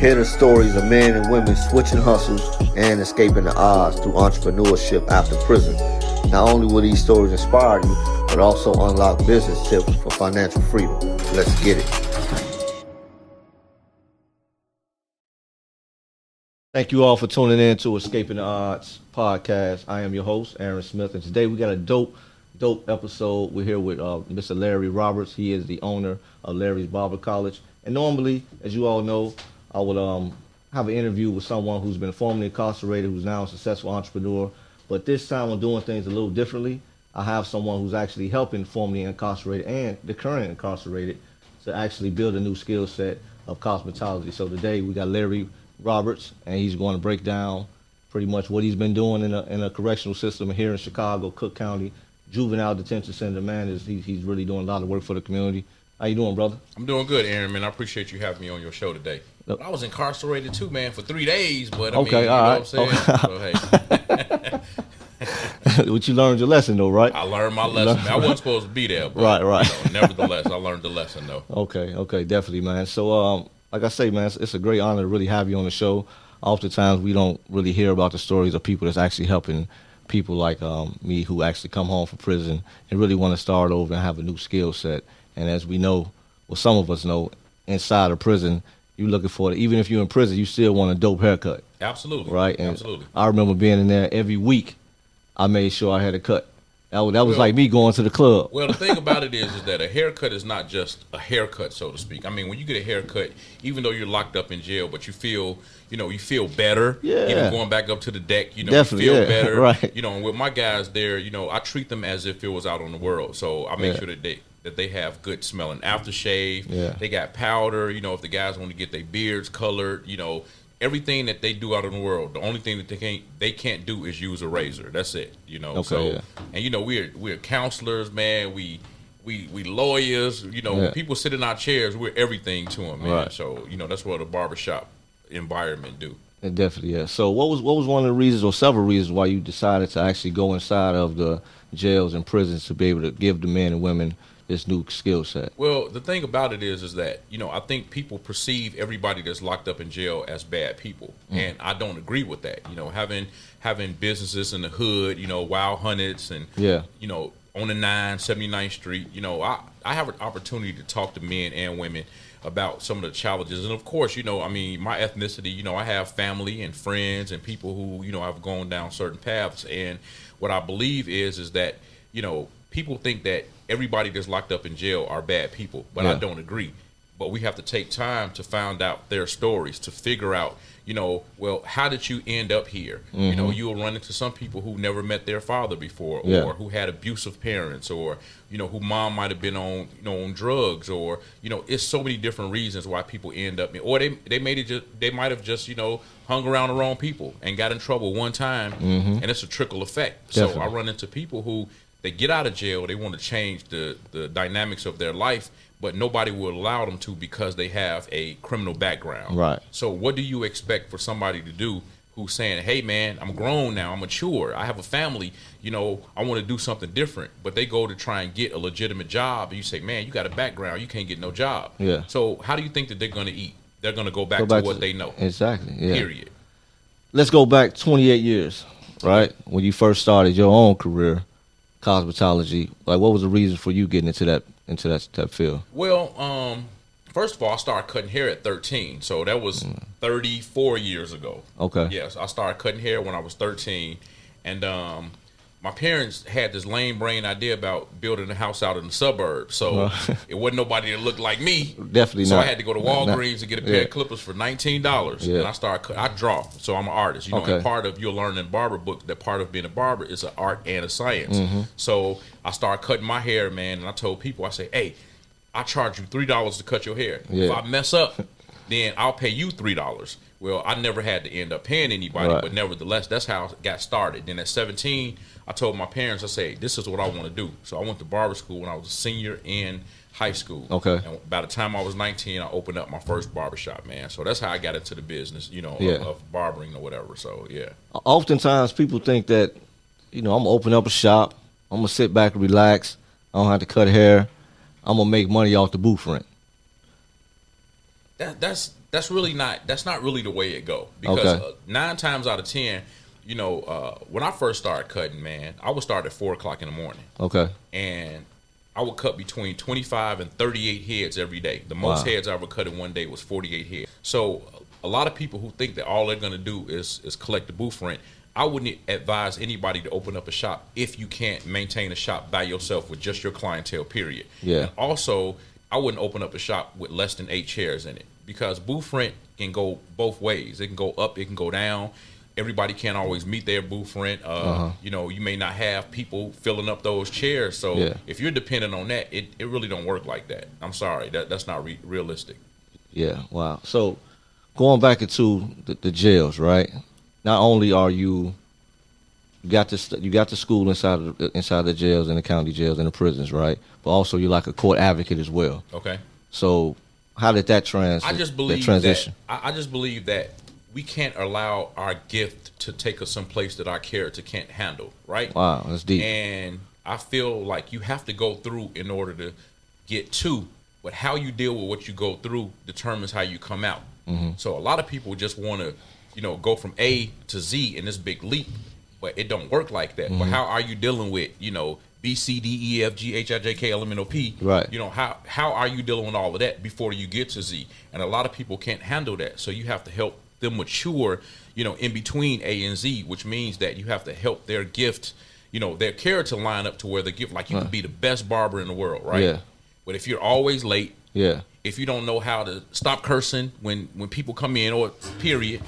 Hear the stories of men and women switching hustles and escaping the odds through entrepreneurship after prison. Not only will these stories inspire you, but also unlock business tips for financial freedom. Let's get it. Thank you all for tuning in to Escaping the Odds podcast. I am your host, Aaron Smith, and today we got a dope, dope episode. We're here with uh, Mr. Larry Roberts. He is the owner of Larry's Barber College. And normally, as you all know, I would um, have an interview with someone who's been formerly incarcerated, who's now a successful entrepreneur. But this time I'm doing things a little differently. I have someone who's actually helping formerly incarcerated and the current incarcerated to actually build a new skill set of cosmetology. So today we got Larry Roberts, and he's going to break down pretty much what he's been doing in a, in a correctional system here in Chicago, Cook County, juvenile detention center. Man, is he, he's really doing a lot of work for the community. How you doing, brother? I'm doing good, Aaron. Man, I appreciate you having me on your show today. Look. I was incarcerated too, man, for three days. But I okay, mean, you all know right. what I'm saying? so, hey. but you learned your lesson, though, right? I learned my lesson. Man. I wasn't supposed to be there, but, right, right. You know, nevertheless, I learned the lesson, though. Okay, okay, definitely, man. So, um, like I say, man, it's, it's a great honor to really have you on the show oftentimes we don't really hear about the stories of people that's actually helping people like um, me who actually come home from prison and really want to start over and have a new skill set. And as we know, well, some of us know, inside of prison, you're looking for it. Even if you're in prison, you still want a dope haircut. Absolutely. Right? And Absolutely. I remember being in there every week. I made sure I had a cut. That was, that was well, like me going to the club. Well, the thing about it is, is that a haircut is not just a haircut, so to speak. I mean, when you get a haircut, even though you're locked up in jail, but you feel, you know, you feel better. Yeah. Even going back up to the deck, you know, Definitely, you feel yeah. better. Right. You know, and with my guys there, you know, I treat them as if it was out on the world. So I make Yeah. sure that they that they have good smelling aftershave. Yeah. They got powder. You know, if the guys want to get their beards colored, you know. Everything that they do out in the world, the only thing that they can't they can't do is use a razor. That's it, you know. Okay, so, yeah. and you know, we're we're counselors, man. We we we lawyers. You know, Yeah. people sit in our chairs, we're everything to them, man. Right. So you know, that's what a barbershop environment do. It definitely, yeah. So, what was what was one of the reasons, or several reasons, why you decided to actually go inside of the jails and prisons to be able to give the men and women this new skill set? Well, the thing about it is, is that you know I think people perceive everybody that's locked up in jail as bad people, Mm. and I don't agree with that. You know, having having businesses in the hood, you know, Wild Hunnets and Yeah. you know on the 9 79th Street, you know, I I have an opportunity to talk to men and women about some of the challenges, and of course, you know, I mean, my ethnicity, you know, I have family and friends and people who you know have gone down certain paths, and what I believe is is that you know people think that everybody that's locked up in jail are bad people, but I don't agree. But we have to take time to find out their stories to figure out, you know, well, how did you end up here? You know, mm-hmm. you'll run into some people who never met their father before, Yeah. or who had abusive parents, or you know, who mom might have been on, you know, on drugs, or you know, it's so many different reasons why people end up, or they they made it just they might have just you know hung around the wrong people and got in trouble one time, mm-hmm. and it's a trickle effect. So I run into people who they get out of jail, they want to change the the dynamics of their life, but nobody will allow them to because they have a criminal background. Right. So what do you expect for somebody to do who's saying, "Hey man, I'm grown now, I'm mature, I have a family, you know, I want to do something different." But they go to try and get a legitimate job and you say, "Man, you got a background, you can't get no job." Yeah. So how do you think that they're going to eat? They're going to go back, Go back to what to- they know. Exactly. Yeah. Period. Let's go back 28 years, right? When you first started your own career, cosmetology. Like, what was the reason for you getting into that into that that field? Well, um, first of all, I started cutting hair at 13, so that was 34 years ago. Okay. Yes, I started cutting hair when I was 13, and um, my parents had this lame brain idea about building a house out in the suburbs. So it wasn't nobody that looked like me. Definitely so not. I had to go to not- Walgreens to get a pair yeah. of clippers for nineteen dollars, Yeah. and I started. I draw, so I'm an artist. You know, Okay. and part of you'll learn in barber book that part of being a barber is an art and a science. Mm-hmm. So I started cutting my hair, man, and I told people, I say, hey. I charge you three dollars to cut your hair. If I mess up, then I'll pay you three dollars. Well, I never had to end up paying anybody, Right. but nevertheless, that's how it got started. Then at 17, I told my parents, I say, this is what I want to do. So I went to barber school when I was a senior in high school. Okay. And by the time I was 19, I opened up my first barbershop, man. So that's how I got into the business, you know, Yeah. of, of barbering or whatever. So yeah. Oftentimes, people think that, you know, I'm gonna open up a shop. I'm gonna sit back and relax. I don't have to cut hair. I'm gonna make money off the booth rent. That that's that's really not that's not really the way it go because Okay. uh, nine times out of ten, you know, uh, when I first started cutting, man, I would start at four o'clock in the morning, Okay. and I would cut between twenty five and thirty eight heads every day. The most Wow. heads I ever cut in one day was forty eight heads. So a lot of people who think that all they're going to do is is collect the booth rent. I wouldn't advise anybody to open up a shop if you can't maintain a shop by yourself with just your clientele. Period. Yeah. And also, I wouldn't open up a shop with less than eight chairs in it because booth rent can go both ways. It can go up, it can go down. Everybody can't always meet their booth rent. Uh, Uh-huh. You know, you may not have people filling up those chairs. So Yeah. if you're dependent on that, it, it really don't work like that. I'm sorry, that that's not re- realistic. Yeah. Wow. So going back into the, the jails, right? Not only are you you got this you got the school inside of the, inside the jails and the county jails and the prisons, right? But also you're like a court advocate as well. Okay. So how did that trans I just that believe transition? that I, I just believe that we can't allow our gift to take us someplace that our character can't handle. Right. Wow, that's deep. And I feel like you have to go through in order to get to. But how you deal with what you go through determines how you come out. Mm-hmm. So a lot of people just want to, you know, go from A to Z in this big leap, but it don't work like that. Mm-hmm. But how are you dealing with, you know, B C D E F G H I J K L M N O P? Right. You know how how are you dealing with all of that before you get to Z? And a lot of people can't handle that. So you have to help them mature, you know, in between A and Z, which means that you have to help their gift, you know, their character line up to where they give like you could be the best barber in the world, right? Yeah. But if you're always late, yeah. if you don't know how to stop cursing when when people come in or period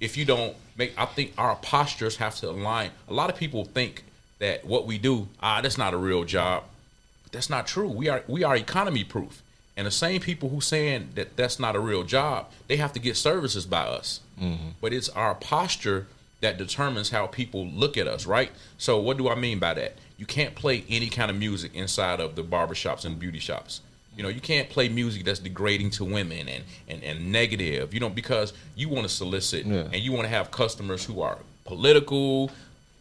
if you don't make i think our postures have to align a lot of people think that what we do ah that's not a real job. That's not true. We are we are economy proof. And the same people who saying that that's not a real job they have to get services by us. But it's our posture that determines how people look at us right? So what do i mean by that? You can't play any kind of music inside of the barbershops and beauty shops. You know, you can't play music that's degrading to women and, and, and negative, you know, because you want to solicit Yeah. and you want to have customers who are political,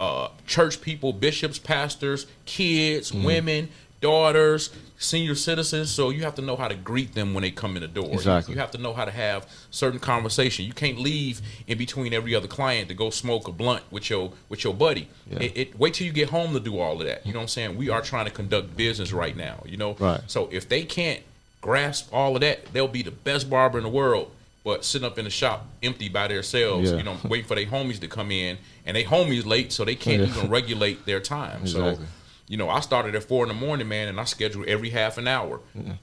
uh, church people, bishops, pastors, kids, Mm-hmm. women, daughters, senior citizens. So you have to know how to greet them when they come in the door. You- Exactly. You, have to know how to have certain conversation. You can't leave in between every other client to go smoke a blunt with your with your buddy. Yeah. It, it wait till you get home to do all of that. You know what I'm saying? We are trying to conduct business right now. You know, Right. so if they can't grasp all of that, they'll be the best barber in the world. But sitting up in the shop empty by themselves, Yeah. you know, waiting for their homies to come in, and they homies late, so they can't Yeah. even regulate their time. So, you know, I started at four in the morning, man, and I scheduled every half an hour,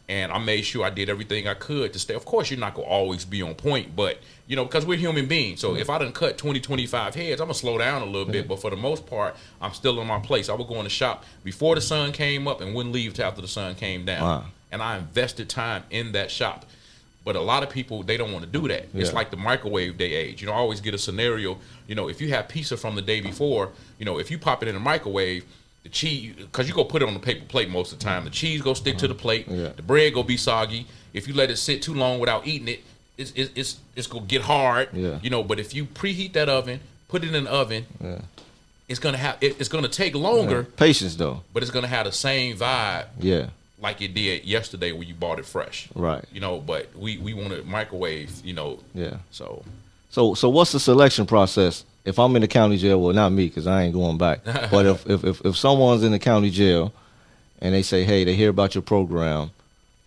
and I made sure I did everything I could to stay. Of course, you're not gonna always be on point, but you know, because we're human beings. So if I didn't cut 20, 25 heads, I'm gonna slow down a little bit. But for the most part, I'm still in my place. I would go in the shop before the sun came up and wouldn't leave till after the sun came down. Wow. And I invested time in that shop. But a lot of people they don't want to do that. It's like the microwave day age. You know, I always get a scenario. You know, if you have pizza from the day before, you know, if you pop it in the microwave, the cheese because you go put it on the paper plate most of the time. The cheese go stick to the plate. Yeah. The bread go be soggy. If you let it sit too long without eating it, it's it's it's, it's gonna get hard. Yeah. You know, but if you preheat that oven, put it in the oven, Yeah. it's gonna have it, it's gonna take longer, Patience though. but it's gonna have the same vibe Yeah. Like it did yesterday when you bought it fresh. Right. You know, but we we want to microwave. You know. Yeah. So So so what's the selection process? If I'm in the county jail, well, not me because I ain't going back. but if, if if if someone's in the county jail, and they say, hey, they hear about your program,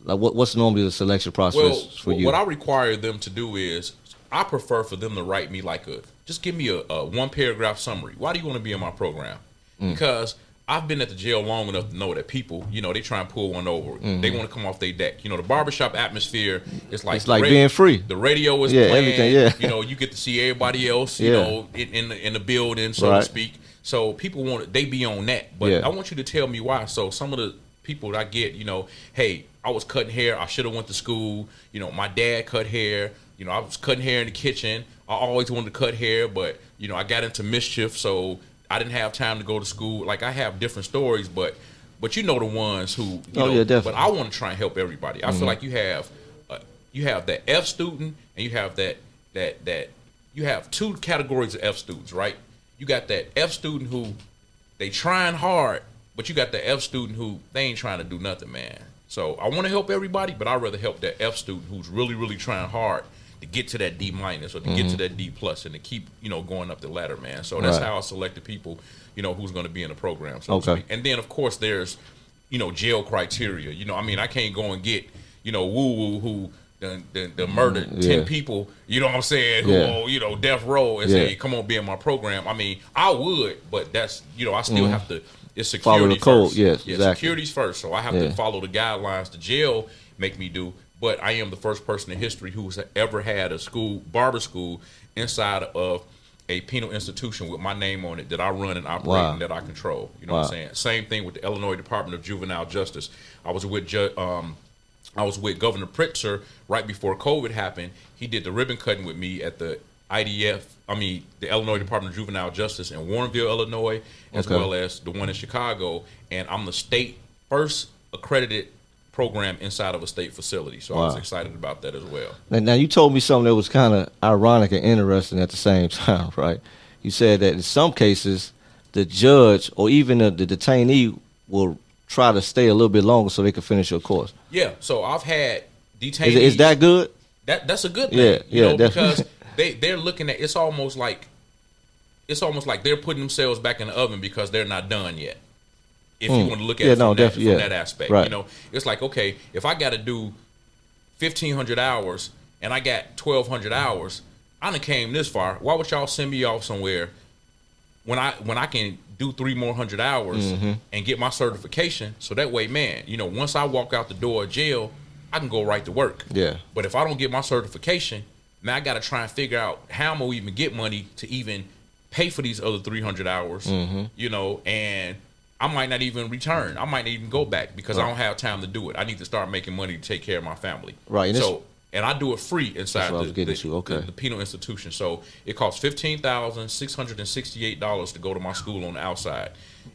like what what's normally the selection process well, for you? what I require them to do is I prefer for them to write me like a just give me a, a one paragraph summary. Why do you want to be in my program? Mm. Because I've been at the jail long enough to know that people, you know, they try and pull one over. They want to come off their deck. You know, the barbershop atmosphere is like Mm-hmm. It's like the being free. The radio is Yeah, playing. everything, yeah. You know, you get to see everybody else. You Yeah. know, in in the, in the building, so Right. to speak. So people want to, they be on that, but Yeah. I want you to tell me why. So some of the people that I get, you know, hey, I was cutting hair. I should have went to school. You know, my dad cut hair. You know, I was cutting hair in the kitchen. I always wanted to cut hair, but you know, I got into mischief, so I didn't have time to go to school. Like I have different stories, but but you know the ones who, you Oh, know, yeah, definitely. But I want to try and help everybody. I feel like you have, uh, you have that F student, and you have that that that you have two categories of F students, right? You got that F student who they trying hard, but you got the F student who they ain't trying to do nothing, man. So I want to help everybody, but I'd rather help that F student who's really, really trying hard to get to that D minus or to get to that D plus and to keep you know going up the ladder, man. So that's Right. how I select the people, you know, who's going to be in the program. So Okay. and then of course there's you know jail criteria. You know, I mean, I can't go and get you know woo woo who. The, the, the murdered Mm, yeah. ten people, you know what I'm saying? Who, Yeah. you know, death row and Yeah. say, "Come on, be in my program." I mean, I would, but that's you know, I still have to. It's security Mm-hmm. Follow the code, first. yes, yeah, exactly. security's first. So I have to follow the guidelines the jail make me do. But I am the first person in history who's ever had a school barber school inside of a penal institution with my name on it that I run and operate Wow. and that I control. You know Wow. what I'm saying? Same thing with the Illinois Department of Juvenile Justice. I was with Ju- um, I was with Governor Pritzker right before COVID happened. He did the ribbon cutting with me at the IDF. I mean, the Illinois Department of Juvenile Justice in Warrenville, Illinois, as Okay. well as the one in Chicago. And I'm the state first accredited program inside of a state facility. So I was excited about that as well. Now, now you told me something that was kind of ironic and interesting at the same time, right? You said that in some cases, the judge or even the, the detainee will try to stay a little bit longer so they can finish your course. Yeah. So I've had detainees. Is, is that good? That that's a good thing. Yeah, you yeah, know, because they they're looking at it's almost like it's almost like they're putting themselves back in the oven because they're not done yet. If you Mm. want to look at Yeah, it from, no, that, from yeah. that aspect, Right. you know, it's like okay, if I got to do fifteen hundred hours and I got twelve hundred hours, I done came this far. Why would y'all send me off somewhere when I when I can do three more hundred hours Mm-hmm. and get my certification? So that way, man, you know, once I walk out the door of jail, I can go right to work. Yeah. But if I don't get my certification, now I got to try and figure out how I'm gonna even get money to even pay for these other 300 hours. Mm-hmm. You know, and I might not even return. I might not even go back because I don't have time to do it. I need to start making money to take care of my family. Right, and So, and I do it free inside the, the, okay. the, the penal institution. So it costs fifteen thousand six hundred and sixty-eight dollars to go to my school on the outside.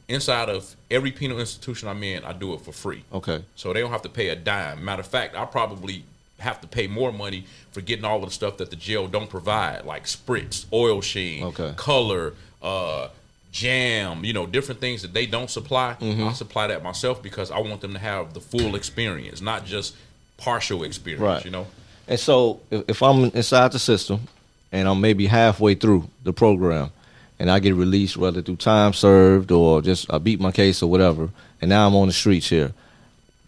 Inside of every penal institution I'm in, I do it for free. Okay. So they don't have to pay a dime. Matter of fact, I probably have to pay more money for getting all of the stuff that the jail don't provide, like spritz, oil sheen, Okay. color, uh, jam, you know, different things that they don't supply. Mm-hmm. I supply that myself because I want them to have the full experience, not just partial experience. Right. You know. And so if, if I'm inside the system and I'm maybe halfway through the program and I get released, whether through time served or just I beat my case or whatever, and now I'm on the streets here,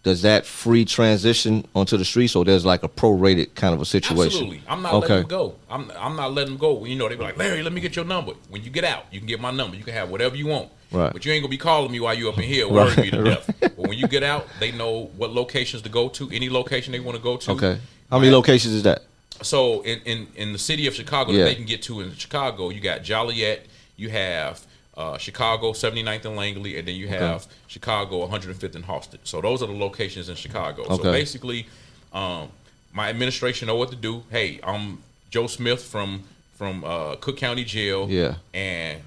does that free transition onto the streets or there's like a prorated kind of a situation? Absolutely. I'm not okay. letting them go. I'm I'm not letting them go. You know, they be like, Larry, let me get your number. When you get out, you can get my number. You can have whatever you want. Right. But you ain't gonna be calling me while you up in here worrying me to Right, death. But when you get out, they know what locations to go to, any location they want to go to. Okay. How many Right. locations is that? So in, in, in the city of Chicago Yeah. that they can get to in Chicago, you got Joliet, you have uh, Chicago 79th and Langley, and then you have Chicago 105th and Halsted. So those are the locations in Chicago. So basically, um, my administration know what to do. Hey, I'm Joe Smith from from uh, Cook County Jail. Yeah. Mm-hmm. and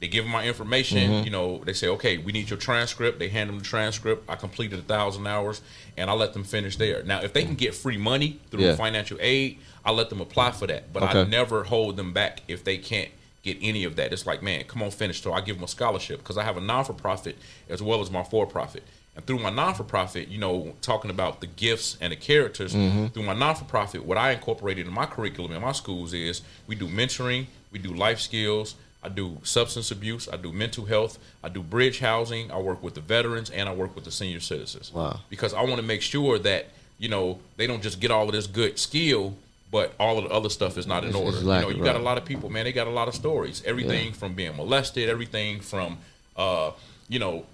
they give them my information. You know, they say, okay, we need your transcript. They hand them the transcript. I completed a thousand hours, and I let them finish there. Now, if they can get free money through Yeah. financial aid, I let them apply for that. But I never hold them back if they can't get any of that. It's like, man, come on, finish. So I give them a scholarship because I have a non for profit as well as my for profit. And through my non for profit, you know, talking about the gifts and the characters, mm-hmm. through my non for profit, what I incorporated in my curriculum in my schools is we do mentoring, we do life skills, I do substance abuse, I do mental health, I do bridge housing, I work with the veterans, and I work with the senior citizens. Wow. Because I want to make sure that, you know, they don't just get all of this good skill, but all of the other stuff is not in It's- order. you know, you got a lot of people, man, they got a lot of stories. Everything from being molested, everything from uh, you know,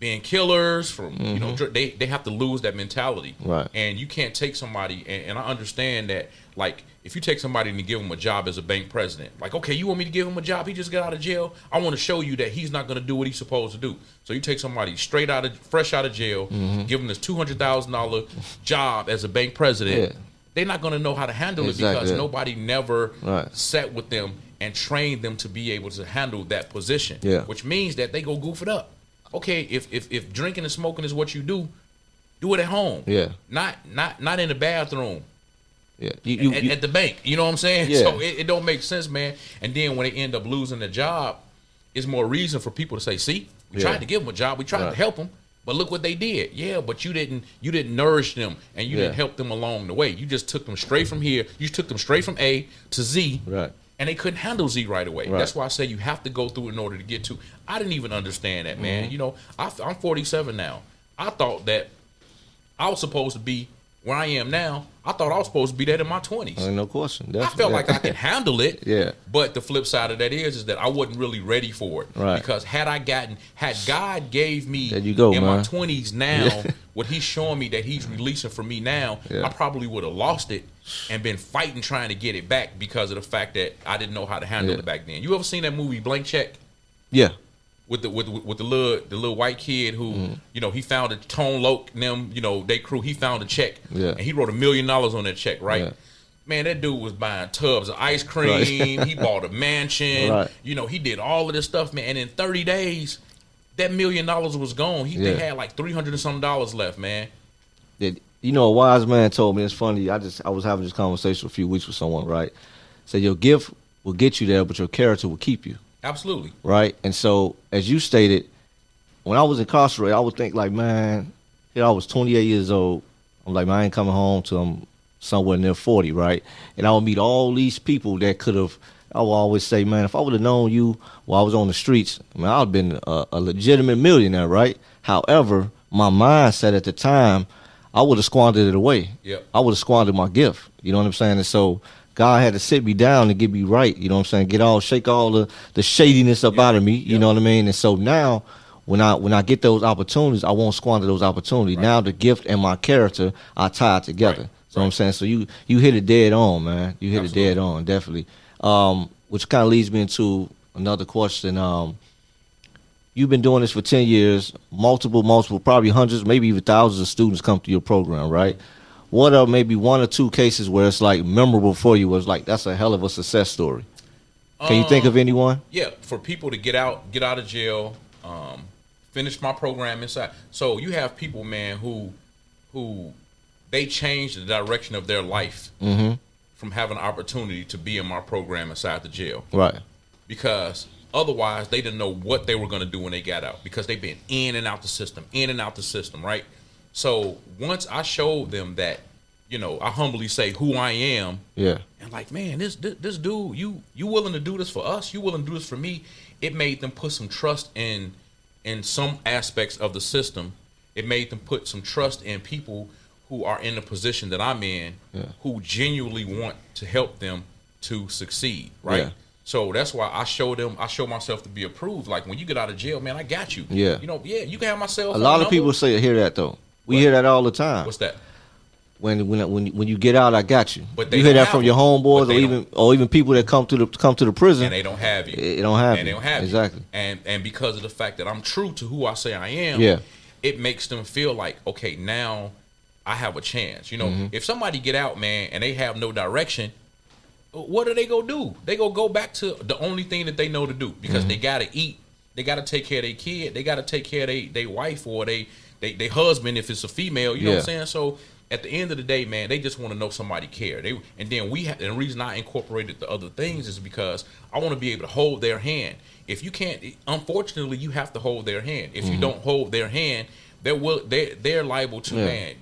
being killers, from you know, they they have to lose that mentality. Mm-hmm. Right. And you can't take somebody and, and I understand that like if you take somebody and you give him a job as a bank president, like, okay, you want me to give him a job? He just got out of jail. I want to show you that he's not going to do what he's supposed to do. So you take somebody straight out of, fresh out of jail, Mm-hmm. give him this two hundred thousand dollar job as a bank president. Yeah. They're not going to know how to handle Exactly, it because nobody never Right. sat with them and trained them to be able to handle that position. Yeah. Which means that they go goof it up. Okay, if if if drinking and smoking is what you do, do it at home. Yeah. Not not not in the bathroom Yeah. You, you, at, you- at the bank. You know what I'm saying? Yeah. So it, it don't make sense, man. And then when they end up losing the job, it's more reason for people to say, "See, we Yeah. tried to give them a job. We tried Right. to help them. But look what they did. Yeah, but you didn't you didn't nourish them and you Yeah. didn't help them along the way. You just took them straight from here. You took them straight from A to Z. Right. And they couldn't handle Z right away. Right. That's why I say you have to go through in order to get to. I didn't even understand that, Mm-hmm. man. You know, I, I'm 47 now. I thought that I was supposed to be where I am now. I thought I was supposed to be there in my 20s. Ain't no question. I Definitely. felt like I could handle it. Yeah. But the flip side of that is, is that I wasn't really ready for it. Right. Because had I gotten, had God gave me There you go, in my twenties now, what He's showing me that He's releasing for me now, Yeah. I probably would have lost it and been fighting trying to get it back because of the fact that I didn't know how to handle Yeah. it back then. You ever seen that movie Blank Check? Yeah. With the with with the little the little white kid who Mm-hmm. you know he found a Tone and them you know they crew he found a check Yeah. and he wrote a million dollars on that check right. Yeah. Man, that dude was buying tubs of ice cream. he bought a mansion. Right. You know, he did all of this stuff, man. And in 30 days, that million dollars was gone. He they Yeah. had like 300 and some dollars left, man. that you know a wise man told me it's funny i just i was having this conversation a few weeks with someone right said your gift will get you there but your character will keep you Absolutely. right and so as you stated when i was incarcerated i would think like man here i was 28 years old i'm like man i ain't coming home till i'm somewhere near 40 right and i would meet all these people that could have I would always say, man, if I would have known you while I was on the streets, I mean, I'd have been a, a legitimate millionaire, right? However, my mindset at the time, I would have squandered it away. Yep. I would have squandered my gift. You know what I'm saying? And so God had to sit me down and get me right. You know what I'm saying? Get all shake all the, the shadiness up out of me. You Yep. know what I mean? And so now when I when I get those opportunities, I won't squander those opportunities. Now the gift and my character are tied together. Right. So I'm saying, so you you hit it dead on, man. You hit it dead on, definitely. Um, which kind of leads me into another question. Um, you've been doing this for ten years. Multiple, multiple, probably hundreds, maybe even thousands of students come to your program, right? What are maybe one or two cases where it's like memorable for you? Was like that's a hell of a success story. Can you think of anyone? yeah, for people to get out, get out of jail, um, finish my program inside. So you have people, man, who, who, they change the direction of their life from having an opportunity to be in my program inside the jail Right. because otherwise they didn't know what they were going to do when they got out because they've been in and out the system, in and out the system, right? So once I showed them that, you know, I humbly say who I am, Yeah. and like, man, this, this this dude, you you willing to do this for us? You willing to do this for me? It made them put some trust in in some aspects of the system. It made them put some trust in people who are in the position that I'm in, Yeah. who genuinely want to help them to succeed, right? Yeah. So that's why I show them. I show myself to be approved. Like when you get out of jail, man, I got you. Yeah. You know, yeah, you can have myself. A lot of number. people say hear that though. We What? hear that all the time. What's that? when when when when you get out, I got you. But they you hear that from your homeboys or even or even people that come to the come to the prison. and they don't have you. It- it don't have and you. they don't have you. Exactly. And and because of the fact that I'm true to who I say I am, Yeah. it makes them feel like okay, now I have a chance. You know, Mm-hmm. if somebody get out, man, and they have no direction, what are they gonna do? They gonna go back to the only thing that they know to do because Mm-hmm. they gotta eat, they gotta take care of their kid, they gotta take care of their they wife or they they they husband if it's a female. You know what I'm saying? So at the end of the day, man, they just want to know somebody care. They and then we have, and the reason I incorporated the other things is because I want to be able to hold their hand. If you can't, unfortunately, you have to hold their hand. If Mm-hmm. you don't hold their hand, they're will they they're liable to Yeah. man.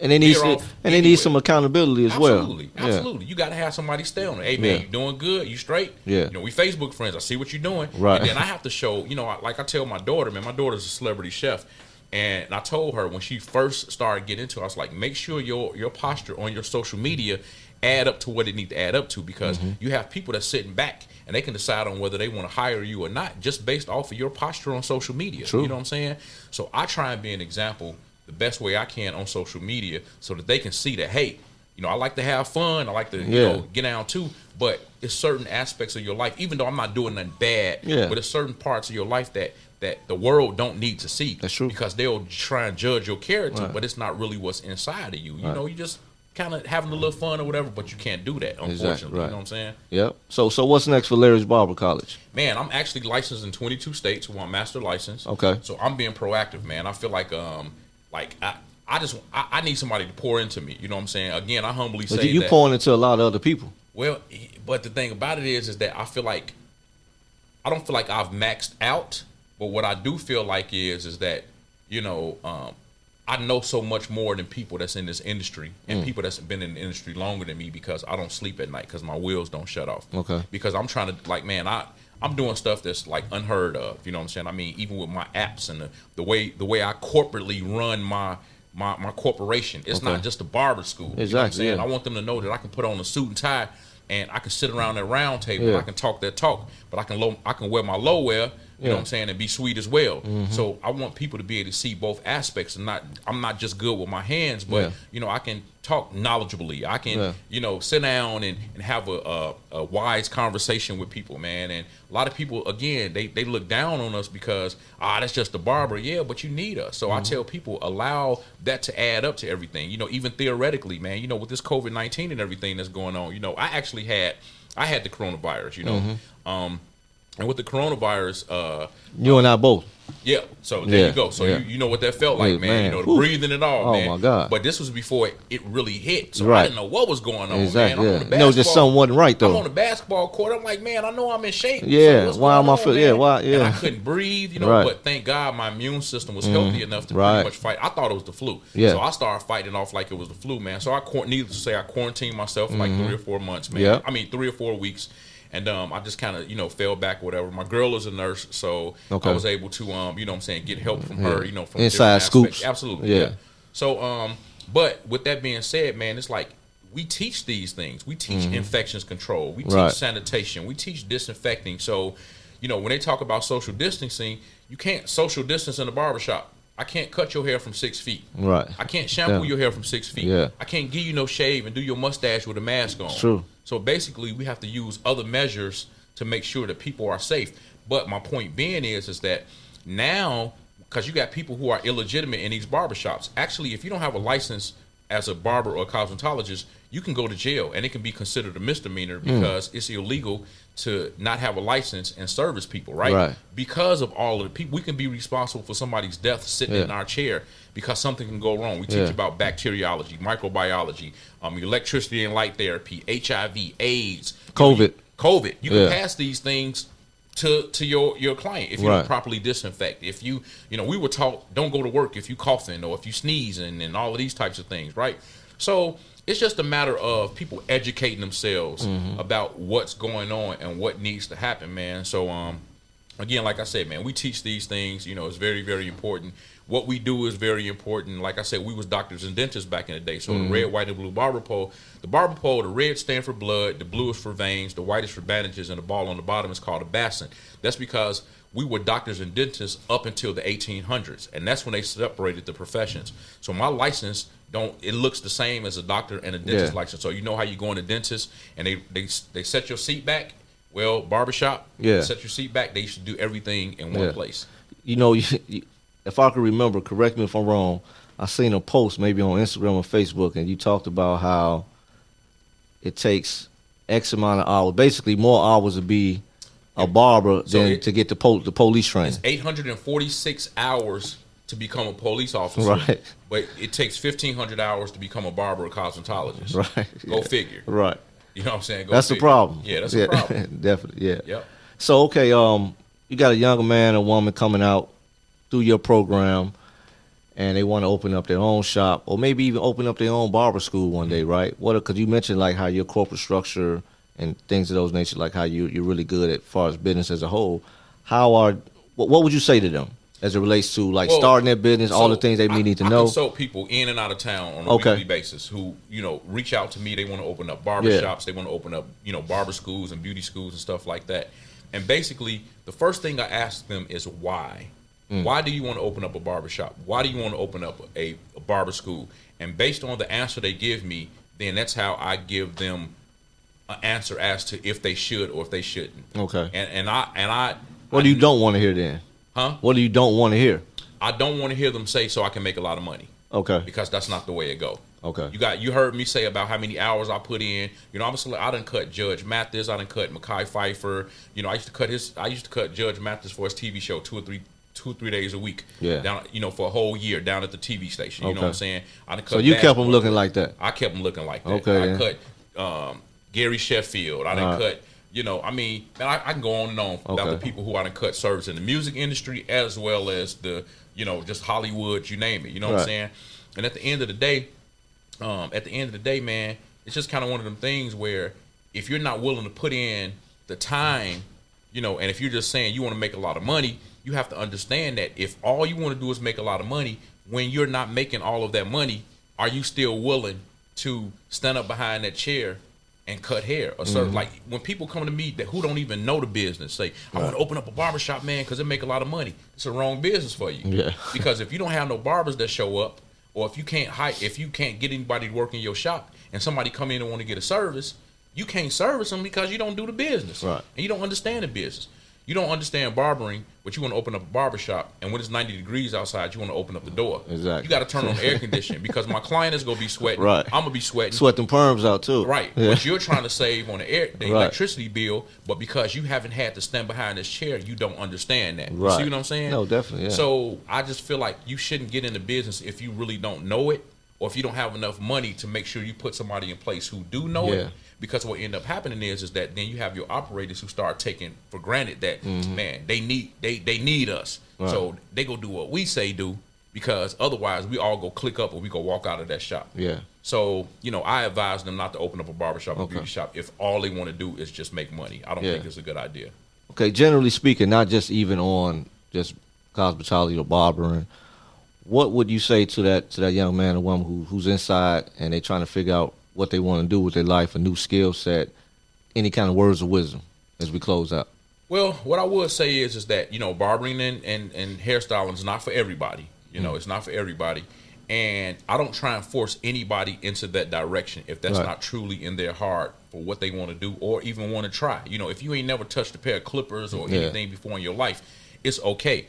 and they need some, and they need some accountability as well. Absolutely, Yeah. absolutely. You got to have somebody stay on it. Hey man, Yeah. you doing good? You straight? Yeah. You know, we Facebook friends. I see what you're doing. Right. And then I have to show. You know, like I tell my daughter, man, my daughter's a celebrity chef, and I told her when she first started getting into, it, I was like, make sure your your posture on your social media add up to what it need to add up to because Mm-hmm. you have people that's sitting back and they can decide on whether they want to hire you or not just based off of your posture on social media. True. You know what I'm saying? So I try and be an example the best way I can on social media so that they can see that hey, you know, I like to have fun, I like to you know get down too, but it's certain aspects of your life, even though I'm not doing nothing bad, Yeah. but it's certain parts of your life that that the world don't need to see. That's true. Because they'll try and judge your character, Right. but it's not really what's inside of you. You Right. know, you just kind of having a little fun or whatever, but you can't do that, unfortunately. right. You know what I'm saying? Yep. So so what's next for Larry's Barber College? Man, I'm actually licensed in 22 states with my master license. Okay. So I'm being proactive, man. I feel like um like I I just I, I need somebody to pour into me. You know what I'm saying? Again, I humbly But say you that. pouring into a lot of other people. Well, but the thing about it is, is that I feel like I don't feel like I've maxed out. But what I do feel like is, is that you know, um, I know so much more than people that's in this industry and Mm. people that's been in the industry longer than me because I don't sleep at night because my wheels don't shut off. Okay. Because I'm trying to like, man, I I'm doing stuff that's like unheard of. You know what I'm saying? I mean, even with my apps and the, the way the way I corporately run my my, my corporation, it's Okay. not just a barber school. You know what I'm Exactly, saying? yeah. I want them to know that I can put on a suit and tie and I can sit around that round table. Yeah. I can talk that talk, but I can low, I can wear my low wear. You know what I'm saying, and be sweet as well. Mm-hmm. So I want people to be able to see both aspects, and not I'm not just good with my hands, but Yeah. you know I can talk knowledgeably. I can Yeah. you know sit down and, and have a, a, a wise conversation with people, man. And a lot of people again they they look down on us because ah that's just a barber, yeah, but you need us. So I Mm-hmm. tell people allow that to add up to everything. You know, even theoretically, man. You know, with this COVID nineteen and everything that's going on, you know, I actually had I had the coronavirus. You know. Mm-hmm. Um, and with the coronavirus, uh, You and I both. yeah. So there Yeah, you go. So yeah. you, you know what that felt like, Yeah, man. man. You know, the Whew. breathing and all, Oh, man. my God. But this was before it, it really hit. So I didn't know what was going on, Exactly, man. yeah. I'm on No, just something wasn't right, though. I'm on the basketball court. I'm like, man, I know I'm in shape. Yeah, So why am I on, feel- man? yeah, And. I couldn't breathe, you know. Right. But thank God my immune system was healthy enough to Right. pretty much fight. I thought it was the flu. Yeah. So I started fighting off like it was the flu, man. So I needless to say, I quarantined myself for like three or four months, man. Yeah. I mean, three or four weeks. And um, I just kind of, you know, fell back whatever. My girl is a nurse, so Okay. I was able to, um, you know what I'm saying, get help from her, Yeah. you know, from Inside scoops. Absolutely. Yeah. Yeah. So, um, but with that being said, man, it's like we teach these things. We teach infections control. We teach Mm-hmm. Right. sanitation. We teach disinfecting. So, you know, when they talk about social distancing, you can't social distance in a barbershop. I can't cut your hair from six feet. Right. I can't shampoo Yeah. your hair from six feet. Yeah. I can't give you no shave and do your mustache with a mask on. True. So basically, we have to use other measures to make sure that people are safe. But my point being is, is that now, because you got people who are illegitimate in these barbershops. Actually, if you don't have a license as a barber or a cosmetologist, you can go to jail, and it can be considered a misdemeanor Hmm. because it's illegal to not have a license and service people, right? Right. Because of all of the people, we can be responsible for somebody's death sitting in our chair because something can go wrong. We teach Yeah. about bacteriology, microbiology, um, electricity and light therapy, HIV, AIDS, COVID. COVID. You can Yeah. pass these things to to your your client if you Right. don't properly disinfect. If you you know we were taught don't go to work if you coughing or if you sneezing and all of these types of things, right? So it's just a matter of people educating themselves Mm-hmm. about what's going on and what needs to happen, man. So um again, like I said, man, we teach these things. You know, it's very, very important. What we do is very important. Like I said, we was doctors and dentists back in the day. So the red, white, and blue barber pole. The barber pole, the red stand for blood, the blue is for veins, the white is for bandages, and the ball on the bottom is called a basin. That's because we were doctors and dentists up until the 1800s, and that's when they separated the professions. So my license don't it looks the same as a doctor and a dentist Yeah. license. So you know how you go in a dentist and they they they set your seat back. Well, barbershop, Yeah. set your seat back. They should do everything in one Yeah. place. you know, you, you, if I can remember, correct me if I'm wrong. I seen a post maybe on Instagram or Facebook, and you talked about how it takes X amount of hours, basically more hours to be a barber So than it- to get the pol- the police training. 846 hours to become a police officer, Right. but it takes 1,500 hours to become a barber or cosmetologist. Right. Go Yeah. figure. Right. You know what I'm saying? Go That's the problem. Yeah, that's the problem. Definitely. Yeah. Yep. So okay, um, you got a young man, a woman coming out through your program, and they want to open up their own shop, or maybe even open up their own barber school one day, right? What? Because you mentioned like how your corporate structure and things of those nature, like how you you're really good at far as business as a whole. How are what, what would you say to them as it relates to like Well, starting their business, all the things they may need to I know? consult people in and out of town on a Okay. weekly basis who, you know, reach out to me. They want to open up barber Yeah. shops. They want to open up, you know, barber schools and beauty schools and stuff like that. And basically, the first thing I ask them is why. Mm. Why do you want to open up a barber shop? Why do you want to open up a, a barber school? And based on the answer they give me, then that's how I give them an answer as to if they should or if they shouldn't. Okay. And and I and I what do you don't want to hear then? Huh? What do you don't want to hear? I don't want to hear them say so I can make a lot of money Okay. because that's not the way it go. Okay. You got you heard me say about how many hours I put in. You know, obviously I didn't cut Judge Mathis, I didn't cut Mekhi Phifer. You know, I used to cut his I used to cut Judge Mathis for his TV show two or three two or three days a week. Yeah. Down you know, for a whole year down at the TV station. You know what I'm saying? I cut So you kept basketball. looking like that. I kept them looking like that. Okay, I yeah. cut um, Gary Sheffield. I done Alright. cut You know, I mean, man, I, I can go on and on about the people who I done cut service in the music industry as well as the, you know, just Hollywood, you name it. You know what I'm saying? And at the end of the day, um, at the end of the day, man, it's just kind of one of them things where if you're not willing to put in the time, you know, and if you're just saying you want to make a lot of money, you have to understand that if all you want to do is make a lot of money, when you're not making all of that money, are you still willing to stand up behind that chair and cut hair? Or sort of mm-hmm. like when people come to me that who don't even know the business, say, I want to open up a barbershop, man, because it make a lot of money. It's a wrong business for you. Yeah. because if you don't have no barbers that show up, or if you can't hire, if you can't get anybody to work in your shop, and somebody come in and want to get a service, you can't service them because you don't do the business, Right. And you don't understand the business. You don't understand barbering, but you want to open up a barber shop, and when it's ninety degrees outside, you want to open up the door. Exactly. You got to turn on air conditioning because my client is gonna be sweating. Right. I'm gonna be sweating. Sweat them perms out too. Right. Yeah. But you're trying to save on the air the Right. electricity bill, but because you haven't had to stand behind this chair, you don't understand that. Right. You see what I'm saying? No, definitely, yeah. So I just feel like you shouldn't get into business if you really don't know it or if you don't have enough money to make sure you put somebody in place who do know Yeah. it. Because what end up happening is is that then you have your operators who start taking for granted that man, they need they they need us. Mm-hmm. Right. So they go do what we say do because otherwise we all go click up or we go walk out of that shop. Yeah. So, you know, I advise them not to open up a barbershop or Okay. beauty shop if all they want to do is just make money. I don't Yeah. think it's a good idea. Okay, generally speaking, not just even on just cosmetology or barbering. What would you say to that to that young man or woman who who's inside and they're trying to figure out what they want to do with their life, a new skill set, any kind of words of wisdom as we close out? Well, what I would say is is that, you know, barbering and, and, and hairstyling is not for everybody. You know, hmm. it's not for everybody. And I don't try and force anybody into that direction if that's Right. not truly in their heart for what they want to do or even want to try. You know, if you ain't never touched a pair of clippers or Yeah. anything before in your life, it's okay.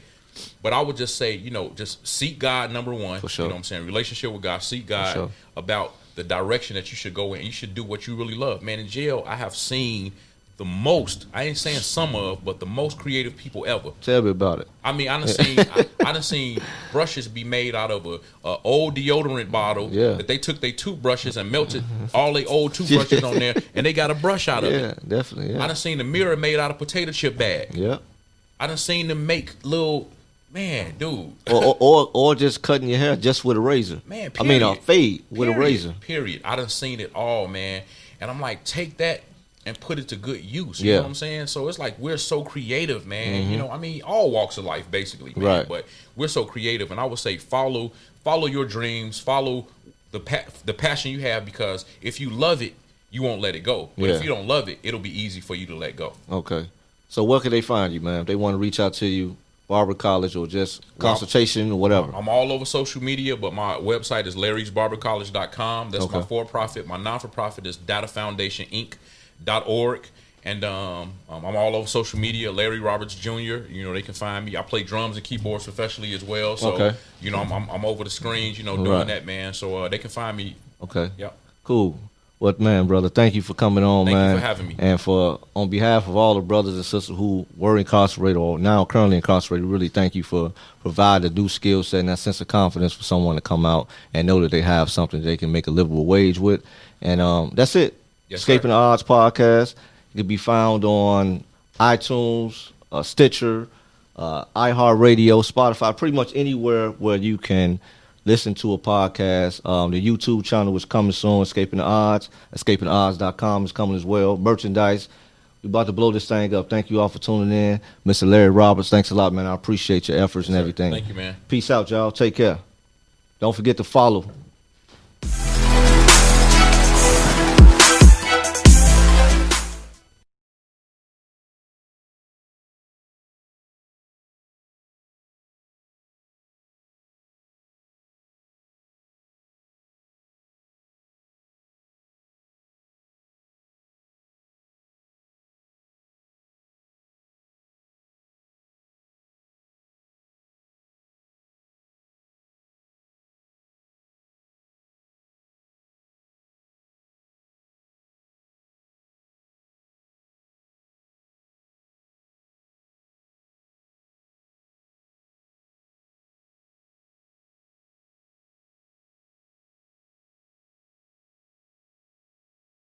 But I would just say, you know, just seek God number one. For sure. You know what I'm saying? Relationship with God, seek God sure. about the direction that you should go in. You should do what you really love. Man, in jail, I have seen the most, I ain't saying some of, but the most creative people ever. Tell me about it. I mean, I done seen I, I done seen brushes be made out of a, a old deodorant bottle Yeah. that they took their toothbrushes and melted all their old toothbrushes on there, and they got a brush out of Yeah, it. definitely. I Yeah. done seen a mirror made out of potato chip bag. Yeah. I done seen them make little man, dude. Or, or or or just cutting your hair just with a razor. Man, I mean a fade with a razor. Period. I done seen it all, man. And I'm like, take that and put it to good use. You Yeah. know what I'm saying? So it's like we're so creative, man. You mm-hmm. know, I mean, all walks of life, basically, man. Right. But we're so creative, and I would say follow follow your dreams, follow the pa- the passion you have, because if you love it, you won't let it go. But Yeah. if you don't love it, it'll be easy for you to let go. Okay. So where can they find you, man? If they want to reach out to you, Barber College or just consultation or whatever. I'm all over social media, but my website is larrysbarbercollege.com. That's my for profit. My non for profit is datafoundationinc.org. And um, um, I'm all over social media. Larry Roberts Jr. You know they can find me. I play drums and keyboards professionally as well. So Okay. you know I'm, I'm, I'm over the screens. You know doing Right. that, man. So uh, they can find me. Okay. Yep. Cool. What man, brother? Thank you for coming on, Thank you man. for having me. And for on behalf of all the brothers and sisters who were incarcerated or now currently incarcerated, really thank you for providing a new skill set and that sense of confidence for someone to come out and know that they have something they can make a livable wage with. And um, that's it. Yes, Escaping sir. the Odds podcast. It can be found on iTunes, uh, Stitcher, uh, iHeartRadio, Spotify, pretty much anywhere where you can listen to a podcast. Um, the YouTube channel is coming soon, Escaping the Odds. EscapingTheOdds.com is coming as well. Merchandise. We're about to blow this thing up. Thank you all for tuning in. Mr. Larry Roberts, thanks a lot, man. I appreciate your efforts and sir. everything. Thank you, man. Peace out, y'all. Take care. Don't forget to follow